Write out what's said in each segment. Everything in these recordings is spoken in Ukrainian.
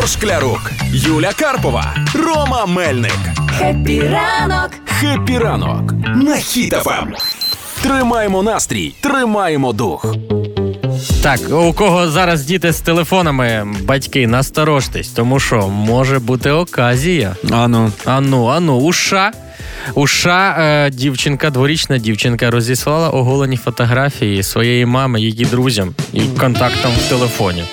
Ігор Шклярук, Юля Карпова, Рома Мельник. Happy ранок! Happy ранок на Хіт FM. Тримаємо настрій, тримаємо дух. Так, у кого зараз діти з телефонами, батьки, насторожтесь, тому що може бути оказія. Ану. Ану, ану, у США, у США е, дівчинка, дворічна дівчинка, розіслала оголені фотографії своєї мами, її друзям і контактам в телефоні.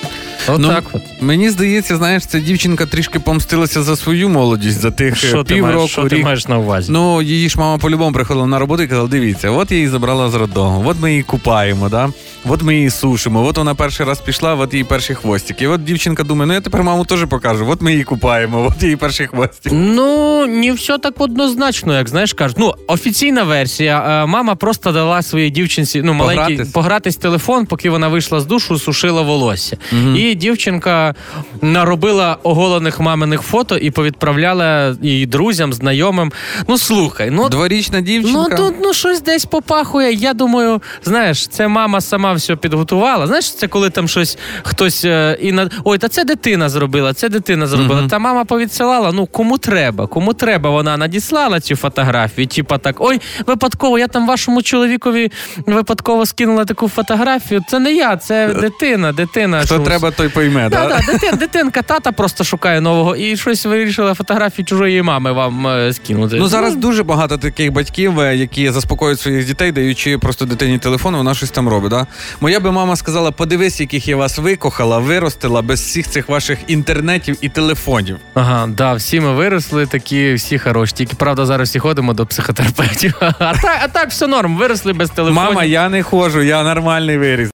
Ну, от. Мені здається, знаєш, ця дівчинка трішки помстилася за свою молодість, за тих Що, е, ти маєш, півроку, що ти маєш на увазі? Ну, її ж мама по-любому приходила на роботу і казала: дивіться, от я її забрала з роддому, от ми її купаємо, да? от ми її сушимо, от вона перший раз пішла, от її перші хвостики. І от дівчинка думає, ну я тепер маму теж покажу, от ми її купаємо, от її перші хвостики. Ну, не все так однозначно, як знаєш, кажуть. Ну, офіційна версія. е, Мама просто дала своїй дівчинці ну, маленькій Погратись? телефон, поки вона вийшла з душу, сушила волосся. І дівчинка наробила оголених маминих фото і повідправляла її друзям, знайомим. Ну, слухай, ну. Дворічна Ну тут ну щось десь попахує. Я думаю, знаєш, це мама сама все підготувала. Знаєш, це коли там щось хтось е, і на ой, та це дитина зробила, це дитина зробила. Та мама повідсилала. Ну кому треба, кому треба, вона надіслала цю фотографію. Типа так, ой, випадково, я там вашому чоловікові випадково скинула таку фотографію. Це не я, це дитина, дитина. Хто що- треба, той пойме, Да, да? дитин, дитинка, тата просто шукає нового і щось вирішила фотографії чужої мами вам е, скинути. Ну зараз дуже багато таких батьків, е, які заспокоюють своїх дітей, даючи просто дитині телефон, вона щось там робить. Да? Моя би мама сказала: подивись, яких я вас викохала, виростила без всіх цих ваших інтернетів і телефонів. Ага, да, всі ми виросли, такі всі хороші. Тільки правда, зараз всі ходимо до психотерапевтів. А так, а так все норм, виросли без телефонів. Мама, я не ходжу, я нормальний виріс.